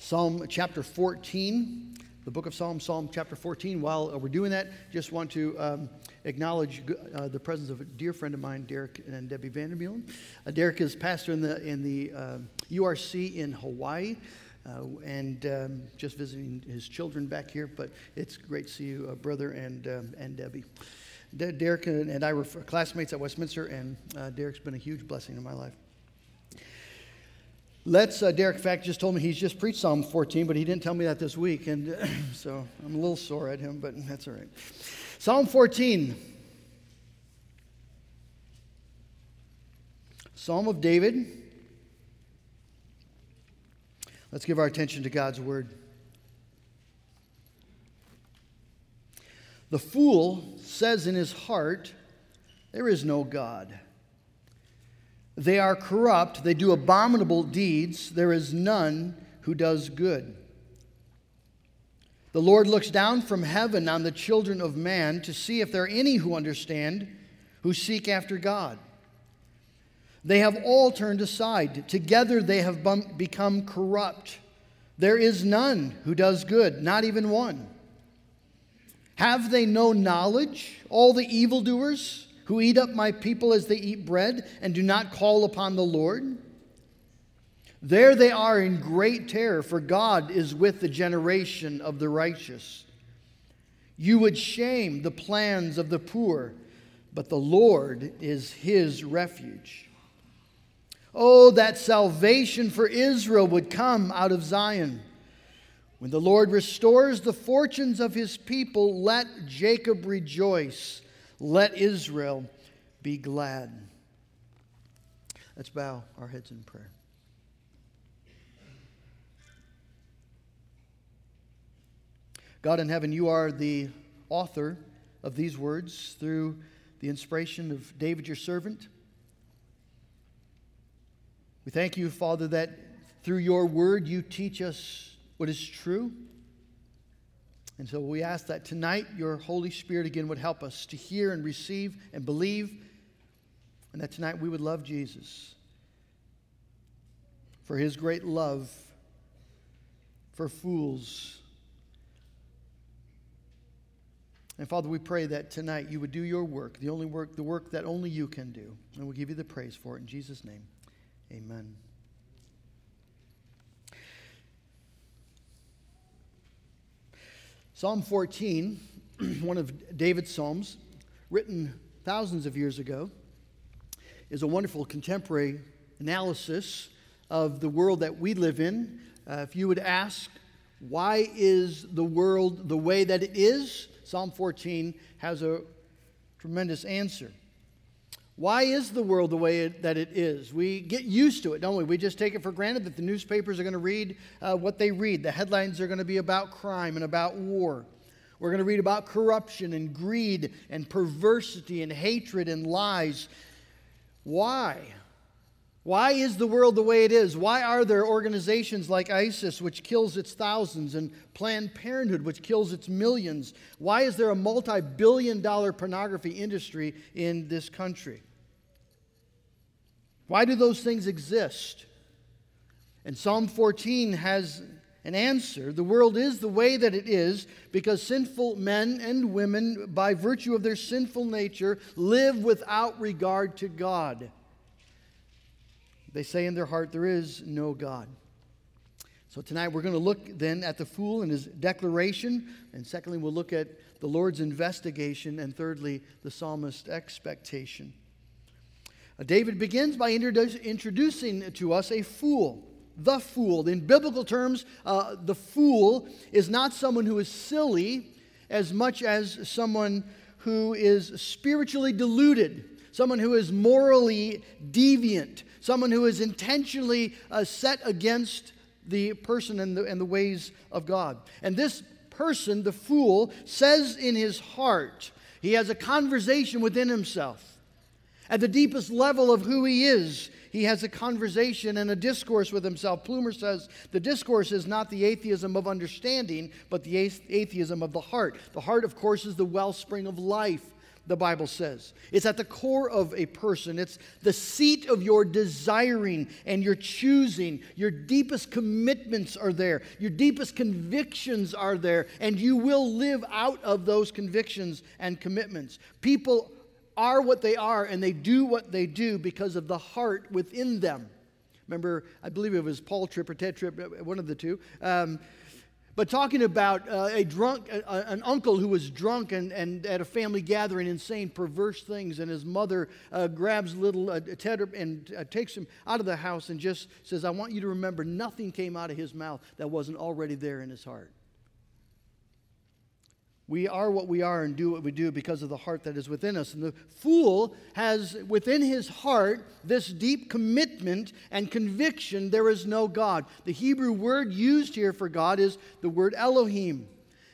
Psalm chapter 14, the book of Psalms, Psalm chapter 14. While we're doing that, just want to um, acknowledge uh, the presence of a dear friend of mine, Derek and Debbie Vandermeulen. Uh, Derek is pastor in the, in the uh, URC in Hawaii. Uh, and um, just visiting his children back here, but it's great to see you, uh, brother and, um, and Debbie. De- Derek and I were classmates at Westminster, and uh, Derek's been a huge blessing in my life. Let's, uh, Derek, fact, just told me he's just preached Psalm 14, but he didn't tell me that this week. And so I'm a little sore at him, but that's all right. Psalm 14. Psalm of David. Let's give our attention to God's word. The fool says in his heart, There is no God. They are corrupt, they do abominable deeds, there is none who does good. The Lord looks down from heaven on the children of man to see if there are any who understand, who seek after God. They have all turned aside. Together they have become corrupt. There is none who does good, not even one. Have they no knowledge, all the evildoers? Who eat up my people as they eat bread and do not call upon the Lord? There they are in great terror, for God is with the generation of the righteous. You would shame the plans of the poor, but the Lord is his refuge. Oh, that salvation for Israel would come out of Zion. When the Lord restores the fortunes of his people, let Jacob rejoice let Israel be glad. Let's bow our heads in prayer. God in heaven, you are the author of these words through the inspiration of David, your servant. We thank you, Father, that through your word you teach us what is true. And so we ask that tonight your Holy Spirit again would help us to hear and receive and believe, and that tonight we would love Jesus for his great love for fools. And Father, we pray that tonight you would do your work, the only work, the work that only you can do. And we'll give you the praise for it in Jesus' name. Amen. Psalm 14, one of David's Psalms, written thousands of years ago, is a wonderful contemporary analysis of the world that we live in. Uh, if you would ask, why is the world the way that it is? Psalm 14 has a tremendous answer. Why is the world the way it, that it is? We get used to it, don't we? We just take it for granted that the newspapers are going to read uh, what they read. The headlines are going to be about crime and about war. We're going to read about corruption and greed and perversity and hatred and lies. Why? Why is the world the way it is? Why are there organizations like ISIS, which kills its thousands, and Planned Parenthood, which kills its millions? Why is there a multi billion dollar pornography industry in this country? Why do those things exist? And Psalm 14 has an answer. The world is the way that it is because sinful men and women, by virtue of their sinful nature, live without regard to God. They say in their heart, There is no God. So tonight we're going to look then at the fool and his declaration. And secondly, we'll look at the Lord's investigation. And thirdly, the psalmist's expectation. Uh, David begins by introducing to us a fool, the fool. In biblical terms, uh, the fool is not someone who is silly as much as someone who is spiritually deluded, someone who is morally deviant, someone who is intentionally uh, set against the person and the, and the ways of God. And this person, the fool, says in his heart, he has a conversation within himself. At the deepest level of who he is, he has a conversation and a discourse with himself. Plumer says the discourse is not the atheism of understanding, but the atheism of the heart. The heart, of course, is the wellspring of life. the Bible says. It's at the core of a person. It's the seat of your desiring and your choosing. Your deepest commitments are there, your deepest convictions are there, and you will live out of those convictions and commitments. People are what they are, and they do what they do because of the heart within them. Remember, I believe it was Paul Tripp or Ted Tripp, one of the two. Um, but talking about uh, a drunk, uh, an uncle who was drunk and, and at a family gathering and saying perverse things, and his mother uh, grabs little uh, Ted and uh, takes him out of the house and just says, I want you to remember nothing came out of his mouth that wasn't already there in his heart. We are what we are and do what we do because of the heart that is within us. And the fool has within his heart this deep commitment and conviction there is no God. The Hebrew word used here for God is the word Elohim.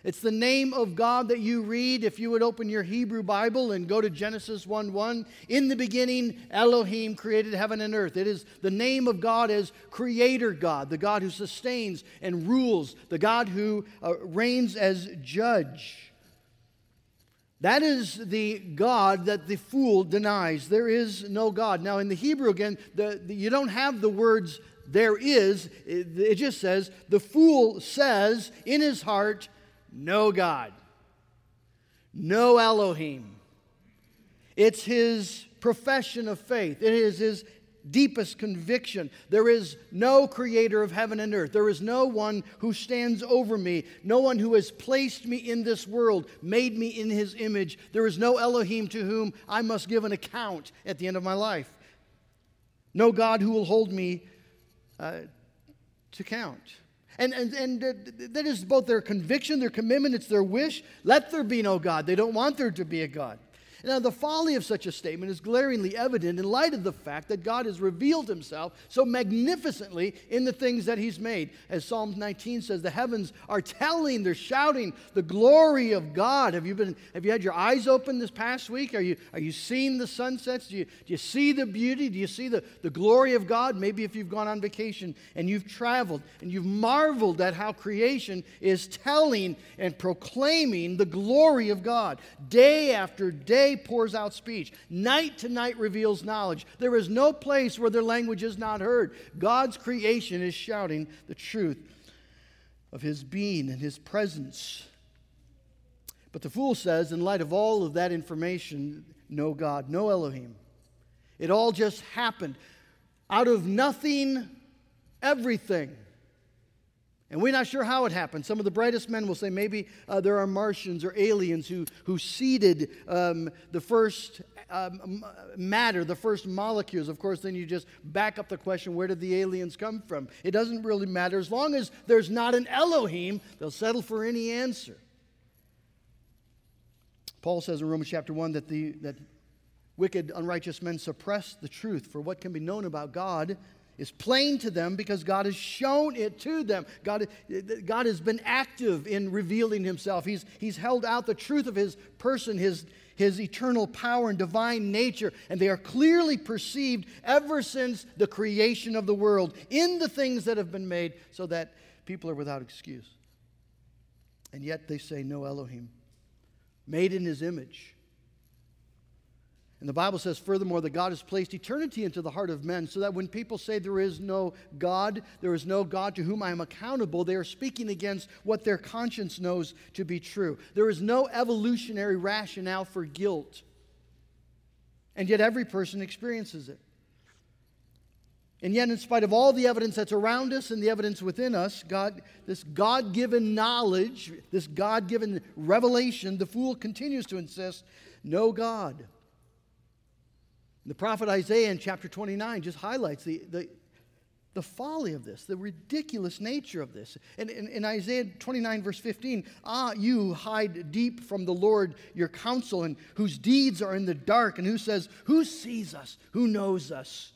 It's the name of God that you read if you would open your Hebrew Bible and go to Genesis 1 1. In the beginning, Elohim created heaven and earth. It is the name of God as Creator God, the God who sustains and rules, the God who uh, reigns as judge. That is the God that the fool denies. There is no God. Now, in the Hebrew, again, the, the, you don't have the words there is. It, it just says, the fool says in his heart, no God, no Elohim. It's his profession of faith, it is his deepest conviction. There is no creator of heaven and earth. There is no one who stands over me, no one who has placed me in this world, made me in his image. There is no Elohim to whom I must give an account at the end of my life. No God who will hold me uh, to count. And, and, and that is both their conviction, their commitment, it's their wish. Let there be no God. They don't want there to be a God. Now, the folly of such a statement is glaringly evident in light of the fact that God has revealed himself so magnificently in the things that he's made. As Psalm 19 says, the heavens are telling, they're shouting the glory of God. Have you, been, have you had your eyes open this past week? Are you, are you seeing the sunsets? Do you, do you see the beauty? Do you see the, the glory of God? Maybe if you've gone on vacation and you've traveled and you've marveled at how creation is telling and proclaiming the glory of God day after day pours out speech. Night to night reveals knowledge. There is no place where their language is not heard. God's creation is shouting the truth of his being and his presence. But the fool says, in light of all of that information, no God, no Elohim. It all just happened. Out of nothing, everything. And we're not sure how it happened. Some of the brightest men will say maybe uh, there are Martians or aliens who, who seeded um, the first um, matter, the first molecules. Of course, then you just back up the question where did the aliens come from? It doesn't really matter. As long as there's not an Elohim, they'll settle for any answer. Paul says in Romans chapter 1 that, the, that wicked, unrighteous men suppress the truth, for what can be known about God is plain to them because God has shown it to them. God, God has been active in revealing himself. He's, he's held out the truth of his person, his, his eternal power and divine nature, and they are clearly perceived ever since the creation of the world in the things that have been made, so that people are without excuse. And yet they say, No Elohim, made in his image. And the Bible says, furthermore, that God has placed eternity into the heart of men, so that when people say there is no God, there is no God to whom I am accountable, they are speaking against what their conscience knows to be true. There is no evolutionary rationale for guilt. And yet every person experiences it. And yet, in spite of all the evidence that's around us and the evidence within us, God, this God given knowledge, this God given revelation, the fool continues to insist no God. The prophet Isaiah in chapter 29 just highlights the, the, the folly of this, the ridiculous nature of this. And in Isaiah 29, verse 15, ah, you hide deep from the Lord your counsel, and whose deeds are in the dark, and who says, Who sees us? Who knows us?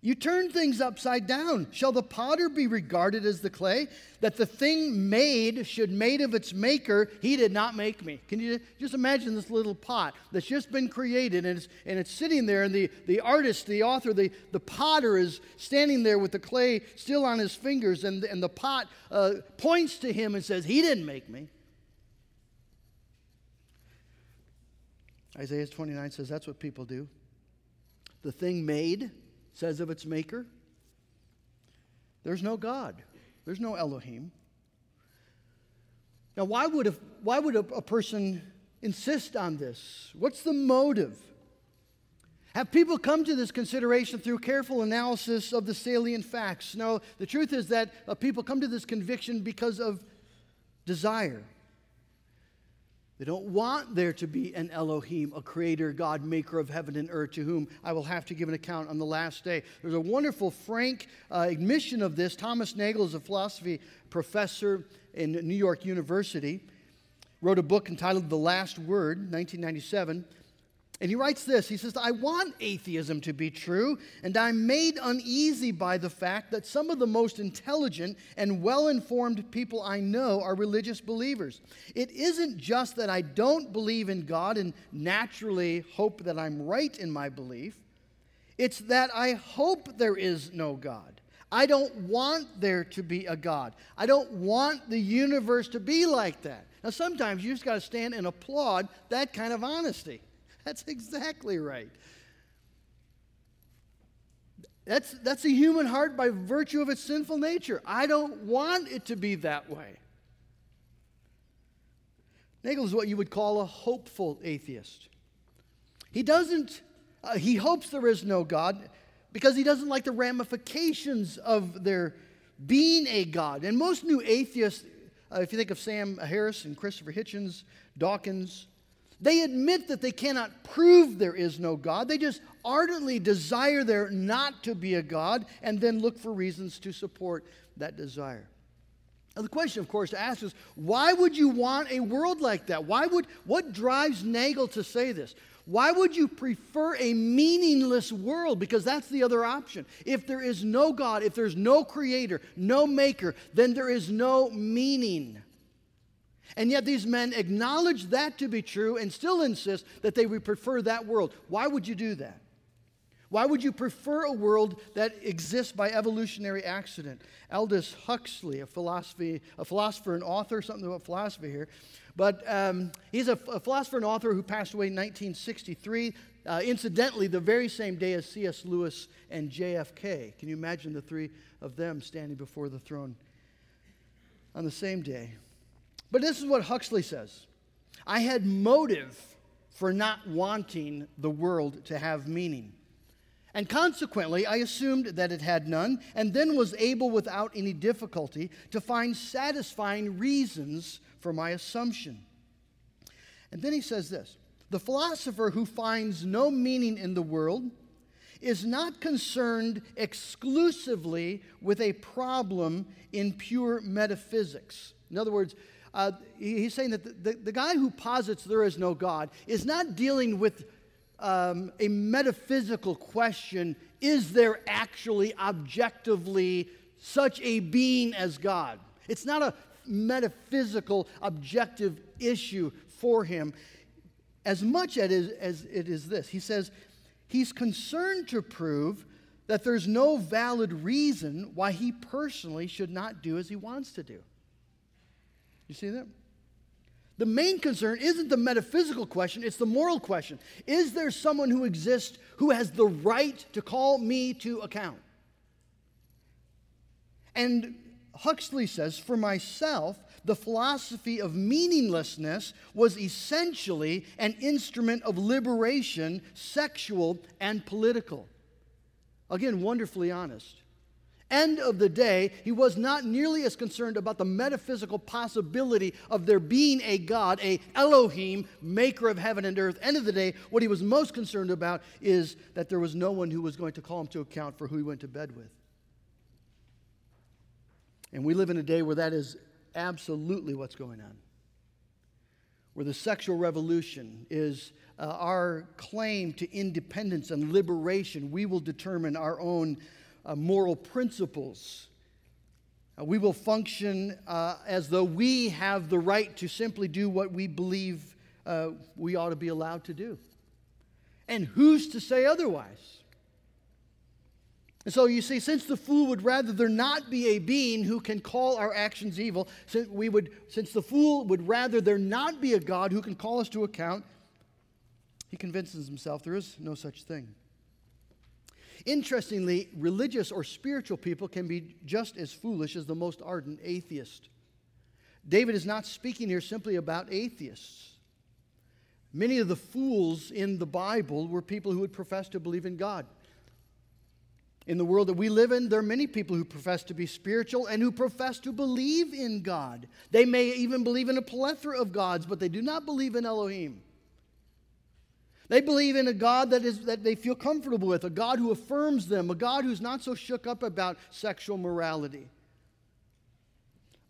You turn things upside down. Shall the potter be regarded as the clay? That the thing made should made of its maker, he did not make me. Can you just imagine this little pot that's just been created and it's, and it's sitting there, and the, the artist, the author, the, the potter is standing there with the clay still on his fingers, and, and the pot uh, points to him and says, He didn't make me. Isaiah 29 says that's what people do. The thing made says of its maker, there's no God, there's no Elohim. Now, why would a, why would a, a person insist on this? What's the motive? Have people come to this consideration through careful analysis of the salient facts? No, the truth is that uh, people come to this conviction because of desire. They don't want there to be an Elohim, a creator, God, maker of heaven and earth, to whom I will have to give an account on the last day. There's a wonderful, frank uh, admission of this. Thomas Nagel is a philosophy professor in New York University, wrote a book entitled The Last Word, 1997. And he writes this He says, I want atheism to be true, and I'm made uneasy by the fact that some of the most intelligent and well informed people I know are religious believers. It isn't just that I don't believe in God and naturally hope that I'm right in my belief, it's that I hope there is no God. I don't want there to be a God. I don't want the universe to be like that. Now, sometimes you just got to stand and applaud that kind of honesty. That's exactly right. That's, that's the human heart by virtue of its sinful nature. I don't want it to be that way. Nagel is what you would call a hopeful atheist. He doesn't, uh, he hopes there is no God because he doesn't like the ramifications of there being a God. And most new atheists, uh, if you think of Sam Harris and Christopher Hitchens, Dawkins, they admit that they cannot prove there is no God. They just ardently desire there not to be a God and then look for reasons to support that desire. Now, the question, of course, to ask is why would you want a world like that? Why would, what drives Nagel to say this? Why would you prefer a meaningless world? Because that's the other option. If there is no God, if there's no creator, no maker, then there is no meaning. And yet these men acknowledge that to be true and still insist that they would prefer that world. Why would you do that? Why would you prefer a world that exists by evolutionary accident? Aldous Huxley, a, philosophy, a philosopher and author, something about philosophy here, but um, he's a, a, philosopher and author who passed away in 1963, uh, incidentally, the very same day as C.S. Lewis and JFK. Can you imagine the three of them standing before the throne on the same day? But this is what Huxley says I had motive for not wanting the world to have meaning. And consequently, I assumed that it had none, and then was able without any difficulty to find satisfying reasons for my assumption. And then he says this The philosopher who finds no meaning in the world is not concerned exclusively with a problem in pure metaphysics. In other words, uh, he's saying that the, the, the, guy who posits there is no God is not dealing with um, a metaphysical question is there actually objectively such a being as God? It's not a metaphysical, objective issue for him as much as, as it is this. He says he's concerned to prove that there's no valid reason why he personally should not do as he wants to do. You see that? The main concern isn't the metaphysical question, it's the moral question. Is there someone who exists who has the right to call me to account? And Huxley says, for myself, the philosophy of meaninglessness was essentially an instrument of liberation, sexual and political. Again, wonderfully honest. End of the day, he was not nearly as concerned about the metaphysical possibility of there being a God, a Elohim, maker of heaven and earth. End of the day, what he was most concerned about is that there was no one who was going to call him to account for who he went to bed with. And we live in a day where that is absolutely what's going on. Where the sexual revolution is uh, our claim to independence and liberation. We will determine our own uh, moral principles. Uh, we will function uh, as though we have the right to simply do what we believe uh, we ought to be allowed to do. And who's to say otherwise? And so you see, since the fool would rather there not be a being who can call our actions evil, since, we would, since the fool would rather there not be a God who can call us to account, He convinces himself there is no such thing. Interestingly, religious or spiritual people can be just as foolish as the most ardent atheist. David is not speaking here simply about atheists. Many of the fools in the Bible were people who would profess to believe in God. In the world that we live in, there are many people who profess to be spiritual and who profess to believe in God. They may even believe in a plethora of gods, but they do not believe in Elohim. They believe in a God that, is, that they feel comfortable with, a God who affirms them, a God who's not so shook up about sexual morality,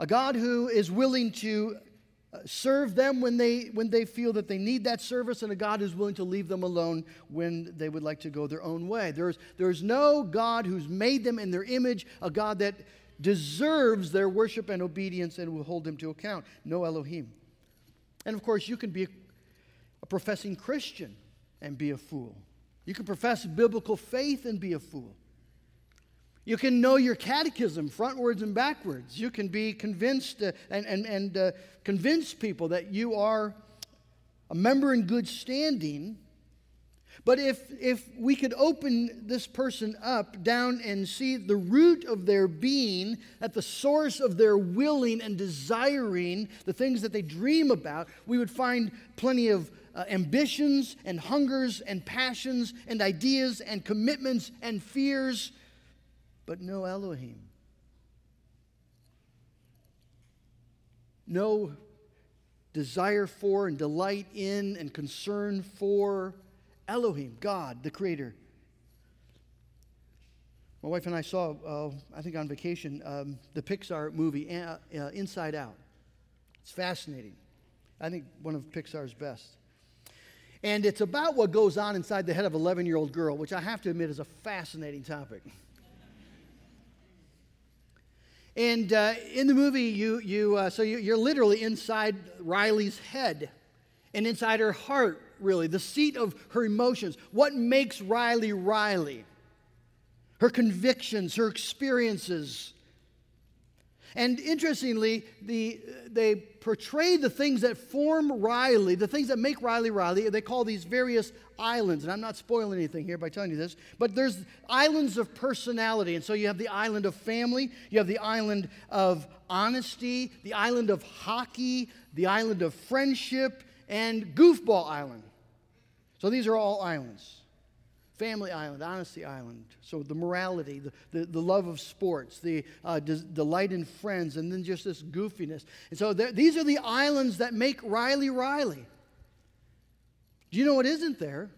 a God who is willing to uh, serve them when they, when they feel that they need that service, and a God who's willing to leave them alone when they would like to go their own way. There's, there's no God who's made them in their image, a God that deserves their worship and obedience and will hold them to account. No Elohim. And of course, you can be a, a professing Christian and be a fool. You can profess biblical faith and be a fool. You can know your catechism frontwards and backwards. You can be convinced uh, and, and, and uh, convince people that you are a member in good standing. But if, if we could open this person up down and see the root of their being, at the source of their willing and desiring the things that they dream about, we would find plenty of uh, ambitions and hungers and passions and ideas and commitments and fears but no Elohim. No desire for and delight in and concern for Elohim, God, the Creator. My wife and I saw, uh, I think on vacation, um, the Pixar movie uh, uh, Inside Out. It's fascinating. I think one of Pixar's best. And it's about what goes on inside the head of an 11 year old girl, which I have to admit is a fascinating topic. And uh, in the movie, you, you, uh, so you, you're literally inside Riley's head and inside her heart, really, the seat of her emotions. What makes Riley Riley? Her convictions, her experiences, and interestingly, the, they portray the things that form Riley, the things that make Riley Riley. They call these various islands. And I'm not spoiling anything here by telling you this, but there's islands of personality. And so you have the island of family, you have the island of honesty, the island of hockey, the island of friendship, and Goofball Island. So these are all islands. Family Island, Honesty Island. So the morality, the, the, the love of sports, the uh, des- delight in friends, and then just this goofiness. And so these are the islands that make Riley Riley. Do you know what isn't there?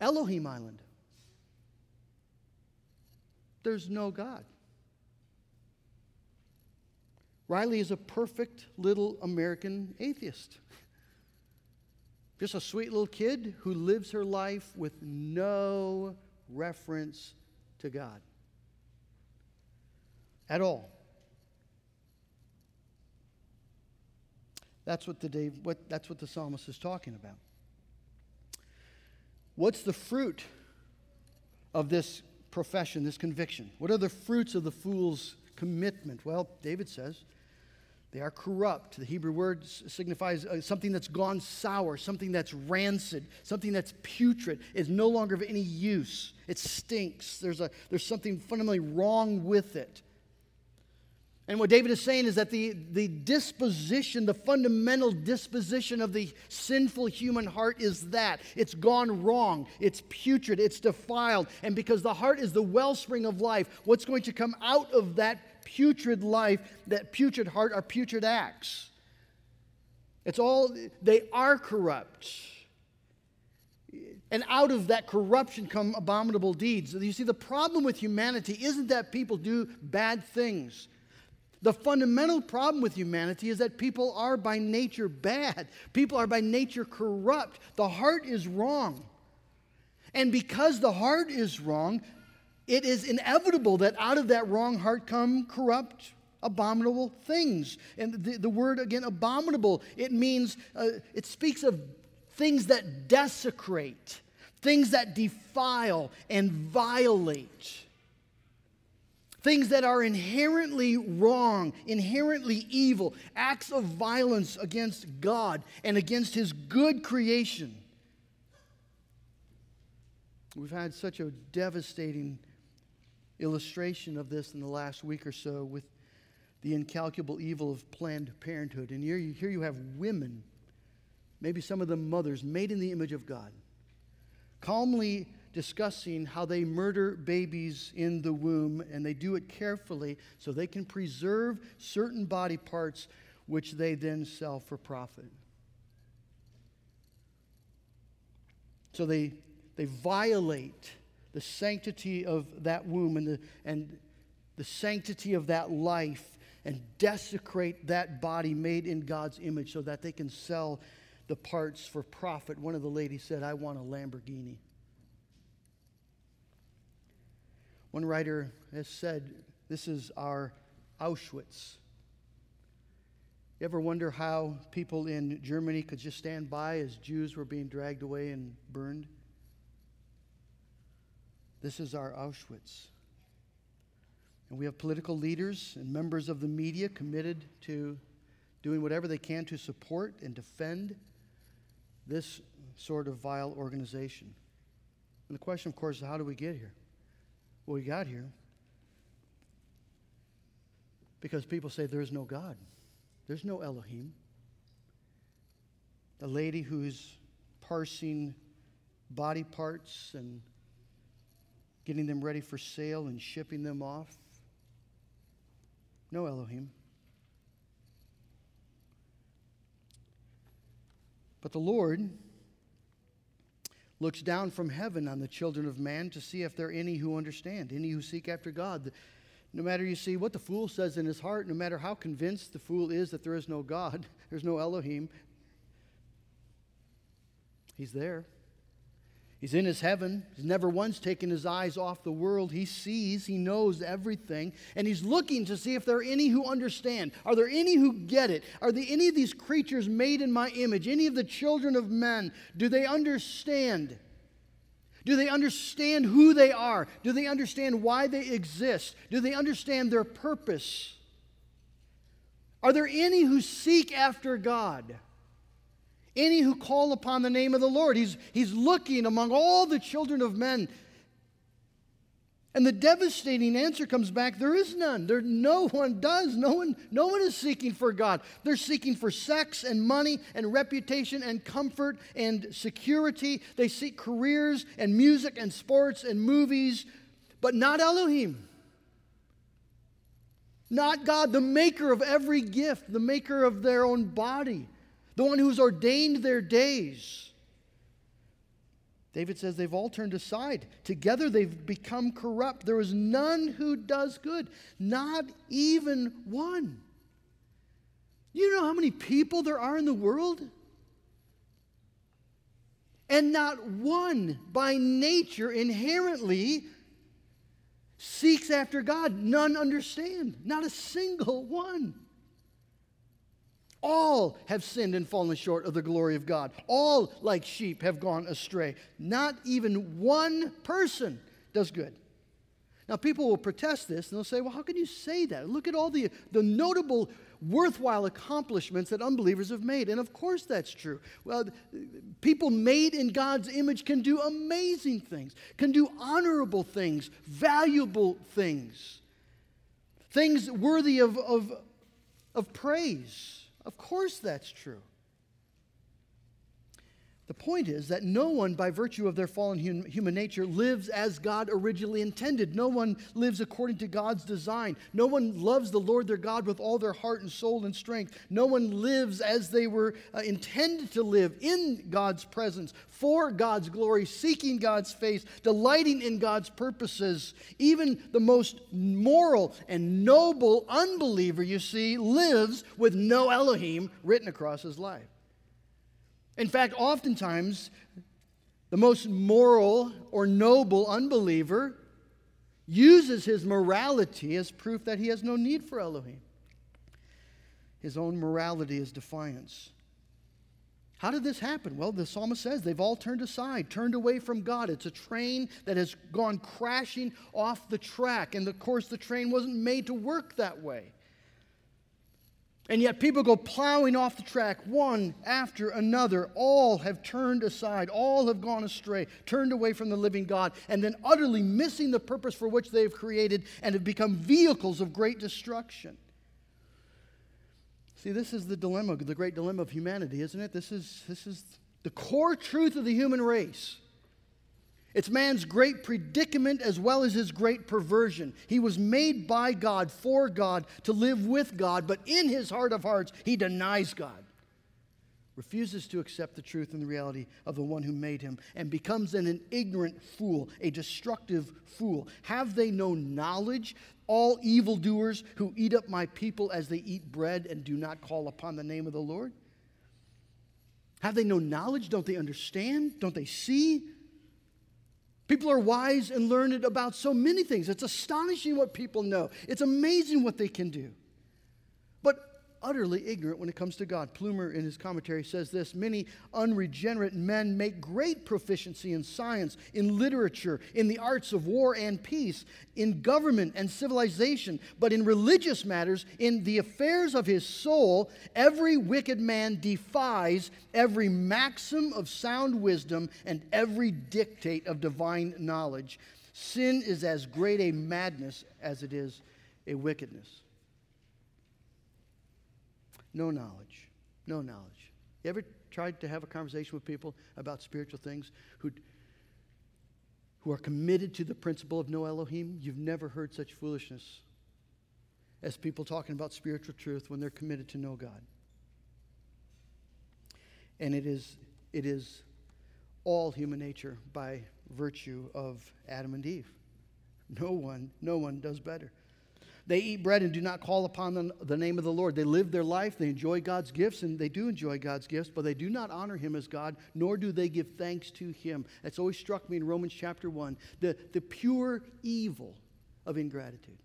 Elohim Island. There's no God. Riley is a perfect little American atheist. Just a sweet little kid who lives her life with no reference to God at all. That's what the, Dave, what, that's what the psalmist is talking about. What's the fruit of this profession, this conviction? What are the fruits of the fool's commitment? Well, David says, they are corrupt. The Hebrew word signifies uh, something that's gone sour, something that's rancid, something that's putrid, is no longer of any use. It stinks. There's, a, there's something fundamentally wrong with it. And what David is saying is that the, the disposition, the fundamental disposition of the sinful human heart is that. It's gone wrong. It's putrid. It's defiled. And because the heart is the wellspring of life, what's going to come out of that putrid life, that putrid heart, are putrid acts. It's all, they are corrupt. And out of that corruption come abominable deeds. You see, the problem with humanity isn't that people do bad things. The fundamental problem with humanity is that people are by nature bad. People are by nature corrupt. The heart is wrong. And because the heart is wrong, it is inevitable that out of that wrong heart come corrupt, abominable things. And the, the word, again, abominable, it means, uh, it speaks of things that desecrate, things that defile and violate. Things that are inherently wrong, inherently evil, acts of violence against God and against His good creation. We've had such a devastating illustration of this in the last week or so with the incalculable evil of Planned Parenthood. And here you, here you have women, maybe some of them mothers, made in the image of God, calmly discussing how they murder babies in the womb, and they do it carefully so they can preserve certain body parts which they then sell for profit. So they, they violate the sanctity of that womb and the, and the sanctity of that life and desecrate that body made in God's image so that they can sell the parts for profit. One of the ladies said, I want a Lamborghini. One writer has said, This is our Auschwitz. You ever wonder how people in Germany could just stand by as Jews were being dragged away and burned? This is our Auschwitz. And we have political leaders and members of the media committed to doing whatever they can to support and defend this sort of vile organization. And the question, of course, is how do we get here? Well, we got here because people say there is no God, there's no Elohim. The lady who's parsing body parts and getting them ready for sale and shipping them off. No Elohim. But the Lord looks down from heaven on the children of man to see if there are any who understand, any who seek after God. No matter you see what the fool says in his heart, no matter how convinced the fool is that there is no God, there's no Elohim, he's there. He's in his heaven. He's never once taken his eyes off the world. He sees, he knows everything, and he's looking to see if there are any who understand. Are there any who get it? Are there any of these creatures made in my image, any of the children of men? Do they understand? Do they understand who they are? Do they understand why they exist? Do they understand their purpose? Are there any who seek after God? Any who call upon the name of the Lord. He's, he's looking among all the children of men. And the devastating answer comes back there is none. There, no one does. No one, no one is seeking for God. They're seeking for sex and money and reputation and comfort and security. They seek careers and music and sports and movies, but not Elohim. Not God, the maker of every gift, the maker of their own body the one who's ordained their days. David says they've all turned aside. Together they've become corrupt. There is none who does good, not even one. You know how many people there are in the world? And not one by nature inherently seeks after God. None understand. Not a single one. All have sinned and fallen short of the glory of God. All, like sheep, have gone astray. Not even one person does good. Now, people will protest this and they'll say, well, how can you say that? Look at all the, the notable, worthwhile accomplishments that unbelievers have made. And of course, that's true. Well, people made in God's image can do amazing things, can do honorable things, valuable things, things worthy of, of, of praise. Of course, that's true. The point is that no one, by virtue of their fallen human nature, lives as God originally intended. No one lives according to God's design. No one loves the Lord their God with all their heart and soul and strength. No one lives as they were uh, intended to live in God's presence, for God's glory, seeking God's face, delighting in God's purposes. Even the most moral and noble unbeliever, you see, lives with no Elohim written across his life. In fact, oftentimes, the most moral or noble unbeliever uses his morality as proof that he has no need for Elohim. His own morality is defiance. How did this happen? Well, the psalmist says they've all turned aside, turned away from God. It's a train that has gone crashing off the track. And of course, the train wasn't made to work that way. And yet people go plowing off the track one after another. All have turned aside, all have gone astray, turned away from the living God, and then utterly missing the purpose for which they have created and have become vehicles of great destruction. See, this is the dilemma, the great dilemma of humanity, isn't it? This is, this is the core truth of the human race. It's man's great predicament as well as his great perversion. He was made by God, for God, to live with God, but in his heart of hearts, he denies God, refuses to accept the truth and the reality of the one who made him, and becomes then an ignorant fool, a destructive fool. Have they no knowledge? All evildoers who eat up my people as they eat bread and do not call upon the name of the Lord? Have they no knowledge? Don't they understand? Don't they see? People are wise and learned about so many things. It's astonishing what people know, it's amazing what they can do. But utterly ignorant when it comes to God. Plumer, in his commentary, says this Many unregenerate men make great proficiency in science, in literature, in the arts of war and peace, in government and civilization, but in religious matters, in the affairs of his soul, every wicked man defies every maxim of sound wisdom and every dictate of divine knowledge. Sin is as great a madness as it is a wickedness. No knowledge. No knowledge. You ever tried to have a conversation with people about spiritual things who, who are committed to the principle of no Elohim? You've never heard such foolishness as people talking about spiritual truth when they're committed to no God. And it is, it is all human nature by virtue of Adam and Eve. No one, no one does better. They eat bread and do not call upon the, the name of the Lord. They live their life, they enjoy God's gifts, and they do enjoy God's gifts, but they do not honor Him as God, nor do they give thanks to Him. That's always struck me in Romans chapter 1 the, the pure evil of ingratitude.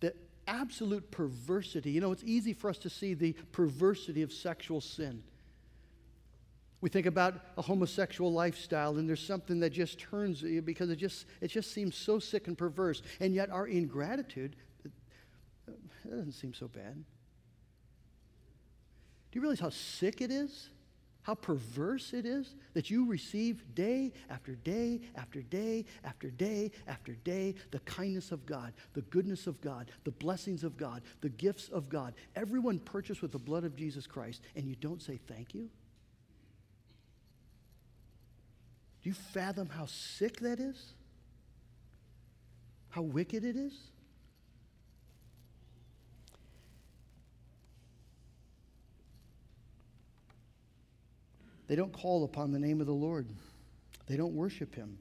The absolute perversity. You know, it's easy for us to see the perversity of sexual sin. We think about a homosexual lifestyle, and there's something that just turns you because it just, it just seems so sick and perverse. And yet, our ingratitude, it, it doesn't seem so bad. Do you realize how sick it is? How perverse it is that you receive day after day after day after day after day the kindness of God, the goodness of God, the blessings of God, the gifts of God. Everyone purchased with the blood of Jesus Christ, and you don't say thank you? Do you fathom how sick that is? How wicked it is? They don't call upon the name of the Lord. They don't worship him.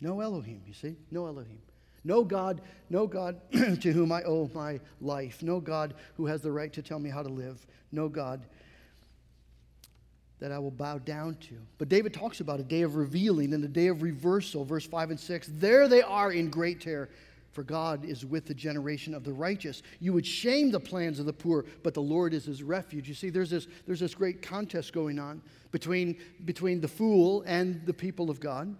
No Elohim, you see? No Elohim. No God, no God to whom I owe my life. No God who has the right to tell me how to live. No God that I will bow down to. But David talks about a day of revealing and a day of reversal, verse 5 and 6. There they are in great terror, for God is with the generation of the righteous. You would shame the plans of the poor, but the Lord is his refuge. You see, there's this, there's this great contest going on between, between the fool and the people of God.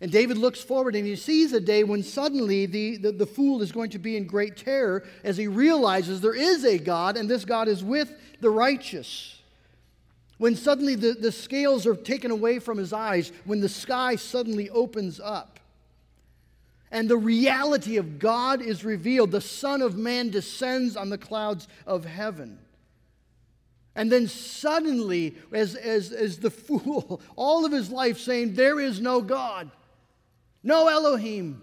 And David looks forward and he sees a day when suddenly the, the, the, fool is going to be in great terror as he realizes there is a God and this God is with the righteous. When suddenly the, the scales are taken away from his eyes, when the sky suddenly opens up, and the reality of God is revealed, the Son of Man descends on the clouds of heaven. And then suddenly, as, as, as the fool, all of his life saying, There is no God, no Elohim.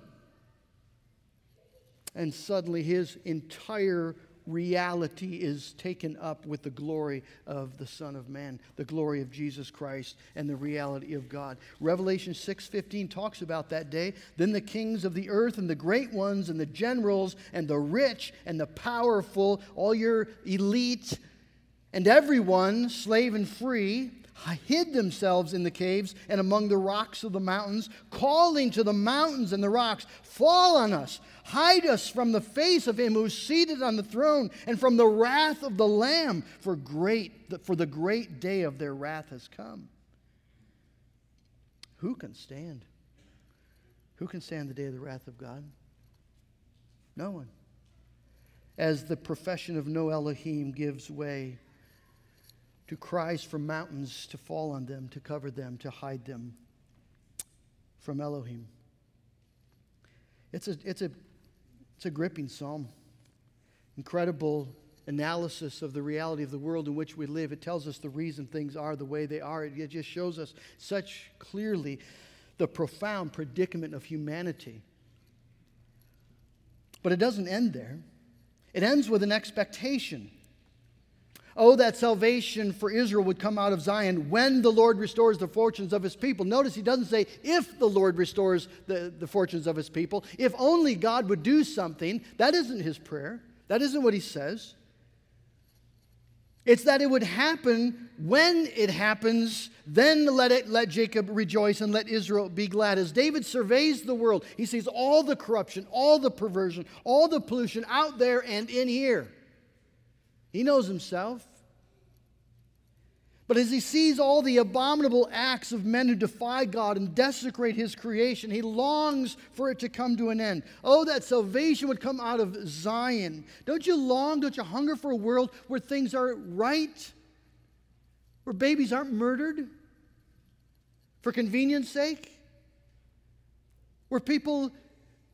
And suddenly his entire reality is taken up with the glory of the Son of Man, the glory of Jesus Christ, and the reality of God. Revelation 6:15 talks about that day. Then the kings of the earth and the great ones and the generals and the rich and the powerful, all your elite and everyone, slave and free, hid themselves in the caves and among the rocks of the mountains, calling to the mountains and the rocks, Fall on us, hide us from the face of him who is seated on the throne and from the wrath of the Lamb, for, great, for the great day of their wrath has come. Who can stand? Who can stand the day of the wrath of God? No one. as the profession of no Elohim gives way to cries from mountains to fall on them, to cover them, to hide them from Elohim. It's a, it's a, it's a gripping psalm. Incredible analysis of the reality of the world in which we live. It tells us the reason things are the way they are. It just shows us such clearly the profound predicament of humanity. But it doesn't end there, it ends with an expectation. Oh, that salvation for Israel would come out of Zion when the Lord restores the fortunes of his people. Notice he doesn't say if the Lord restores the, the fortunes of his people. If only God would do something. That isn't his prayer. That isn't what he says. It's that it would happen when it happens, then let, it, let Jacob rejoice and let Israel be glad. As David surveys the world, he sees all the corruption, all the perversion, all the pollution out there and in here. He knows himself. But as he sees all the abominable acts of men who defy God and desecrate his creation, he longs for it to come to an end. Oh, that salvation would come out of Zion. Don't you long, don't you hunger for a world where things are right? Where babies aren't murdered for convenience sake? Where people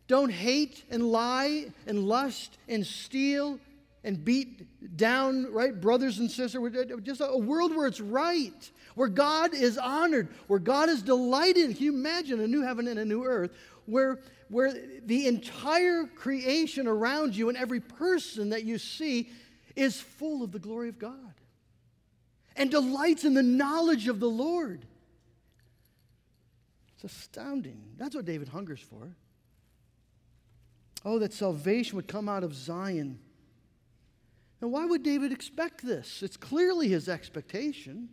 don't hate and lie and lust and steal and beat down, right, brothers and sisters. Just a world where it's right, where God is honored, where God is delighted. Can you imagine a new heaven and a new earth where, where the entire creation around you and every person that you see is full of the glory of God and delights in the knowledge of the Lord? It's astounding. That's what David hungers for. Oh, that salvation would come out of Zion. And why would David expect this? It's clearly his expectation.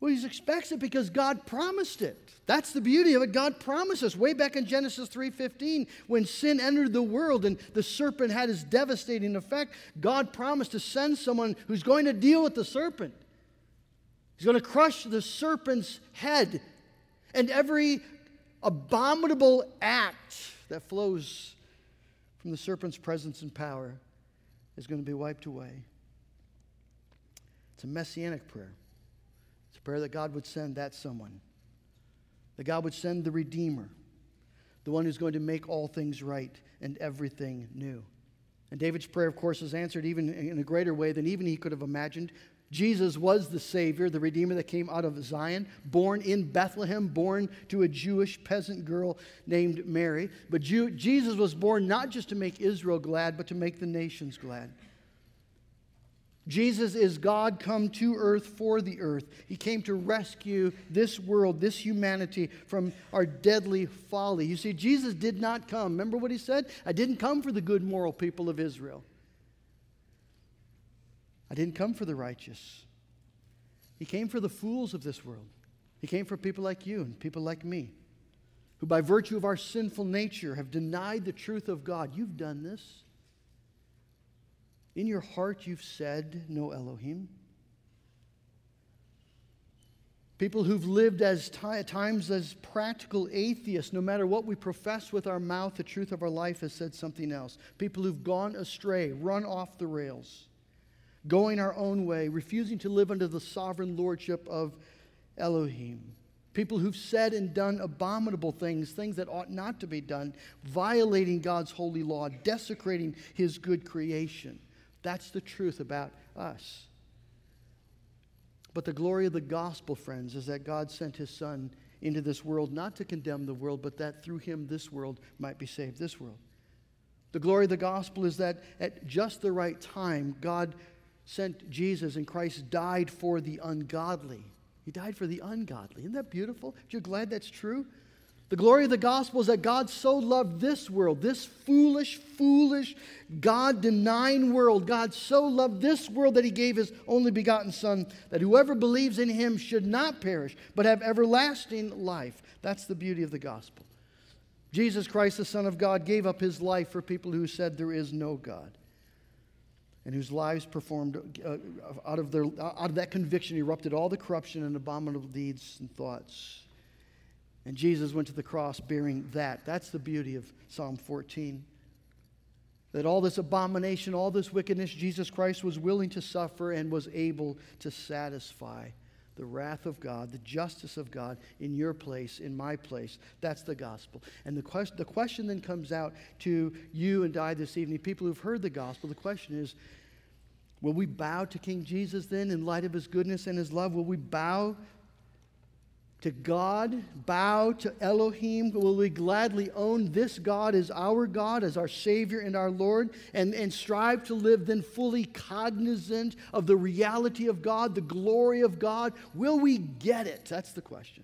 Well, he expects it because God promised it. That's the beauty of it. God promised us way back in Genesis 3:15 when sin entered the world and the serpent had his devastating effect, God promised to send someone who's going to deal with the serpent. He's going to crush the serpent's head and every abominable act that flows from the serpent's presence and power is going to be wiped away. It's a messianic prayer. It's a prayer that God would send that someone, that God would send the Redeemer, the one who's going to make all things right and everything new. And David's prayer, of course, is answered even in a greater way than even he could have imagined Jesus was the Savior, the Redeemer that came out of Zion, born in Bethlehem, born to a Jewish peasant girl named Mary. But Jew, Jesus was born not just to make Israel glad, but to make the nations glad. Jesus is God come to earth for the earth. He came to rescue this world, this humanity from our deadly folly. You see, Jesus did not come. Remember what he said? I didn't come for the good moral people of Israel. I didn't come for the righteous. He came for the fools of this world. He came for people like you and people like me, who by virtue of our sinful nature have denied the truth of God. You've done this. In your heart, you've said, No Elohim. People who've lived as t- times as practical atheists, no matter what we profess with our mouth, the truth of our life has said something else. People who've gone astray, run off the rails going our own way, refusing to live under the sovereign lordship of Elohim. People who've said and done abominable things, things that ought not to be done, violating God's holy law, desecrating his good creation. That's the truth about us. But the glory of the gospel, friends, is that God sent his Son into this world not to condemn the world, but that through him this world might be saved. This world. The glory of the gospel is that at just the right time, God sent Jesus and Christ died for the ungodly. He died for the ungodly. Isn't that beautiful? Are you glad that's true? The glory of the gospel is that God so loved this world, this foolish, foolish, God denying world. God so loved this world that he gave his only begotten Son, that whoever believes in him should not perish, but have everlasting life. That's the beauty of the gospel. Jesus Christ, the Son of God, gave up his life for people who said there is no God and whose lives performed uh, out, of their, out of that conviction erupted all the corruption and abominable deeds and thoughts. And Jesus went to the cross bearing that. That's the beauty of Psalm 14. that all this abomination, all this wickedness, Jesus Christ was willing to suffer and was able to satisfy the wrath of God, the justice of God in your place, in my place. That's the gospel. And the, quest- the question then comes out to you and I this evening, people who've heard the gospel. The question is will we bow to King Jesus then in light of his goodness and his love? Will we bow to God, bow to Elohim? Will we gladly own this God as our God, as our Savior and our Lord, and, and strive to live then fully cognizant of the reality of God, the glory of God? Will we get it? That's the question.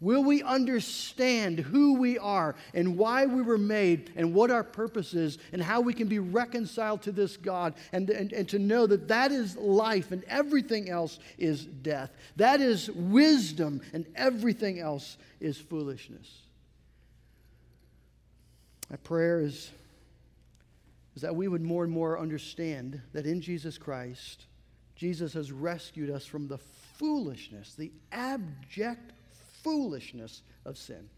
Will we understand who we are and why we were made and what our purpose is and how we can be reconciled to this God and, and, and to know that that is life and everything else is death? That is wisdom and everything else is foolishness. My prayer is, is that we would more and more understand that in Jesus Christ, Jesus has rescued us from the foolishness, the abject foolishness of sin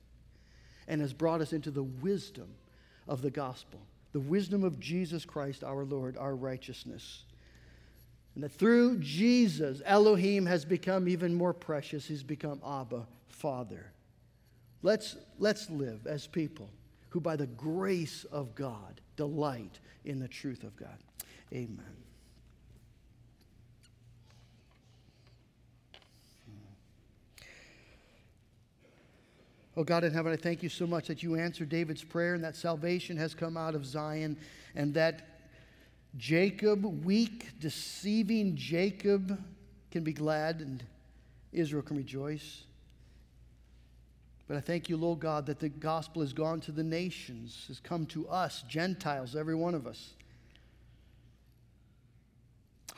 and has brought us into the wisdom of the gospel, the wisdom of Jesus Christ our Lord, our righteousness. And that through Jesus, Elohim has become even more precious. He's become Abba, Father. Let's, let's live as people who, by the grace of God, delight in the truth of God. Amen. Oh God in heaven, I thank you so much that you answered David's prayer and that salvation has come out of Zion and that Jacob, weak, deceiving Jacob, can be glad and Israel can rejoice. But I thank you, Lord God, that the gospel has gone to the nations, has come to us, Gentiles, every one of us.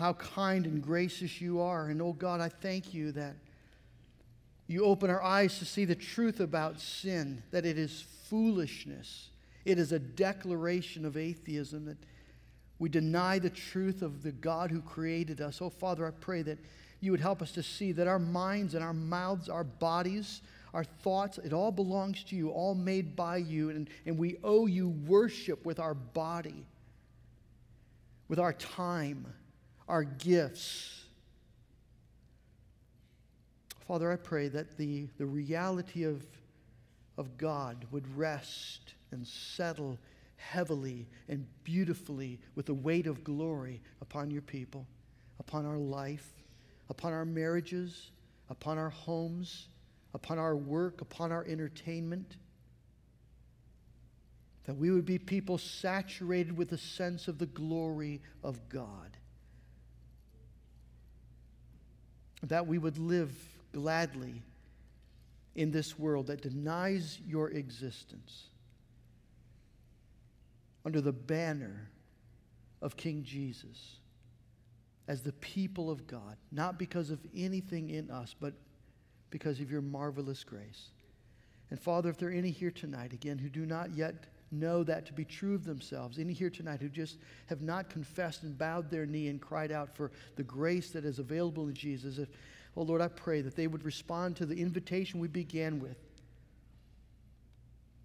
How kind and gracious you are. And oh God, I thank you that you open our eyes to see the truth about sin, that it is foolishness. It is a declaration of atheism that we deny the truth of the God who created us. Oh, Father, I pray that you would help us to see that our minds and our mouths, our bodies, our thoughts, it all belongs to you, all made by you, and, and we owe you worship with our body, with our time, our gifts Father, I pray that the, the reality of, of God would rest and settle heavily and beautifully with the weight of glory upon your people, upon our life, upon our marriages, upon our homes, upon our work, upon our entertainment. That we would be people saturated with a sense of the glory of God. That we would live gladly in this world that denies your existence under the banner of King Jesus as the people of God, not because of anything in us, but because of your marvelous grace. And Father, if there are any here tonight, again, who do not yet know that to be true of themselves, any here tonight who just have not confessed and bowed their knee and cried out for the grace that is available in Jesus, if, Oh Lord, I pray that they would respond to the invitation we began with.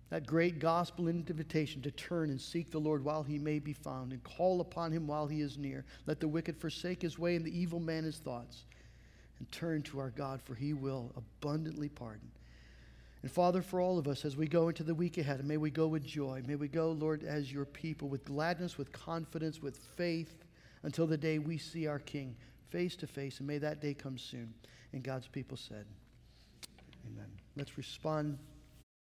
That great gospel invitation to turn and seek the Lord while he may be found and call upon him while he is near. Let the wicked forsake his way and the evil man his thoughts and turn to our God, for he will abundantly pardon. And Father, for all of us, as we go into the week ahead, may we go with joy. May we go, Lord, as your people, with gladness, with confidence, with faith, until the day we see our King face to face, and may that day come soon. And God's people said, Amen. Let's respond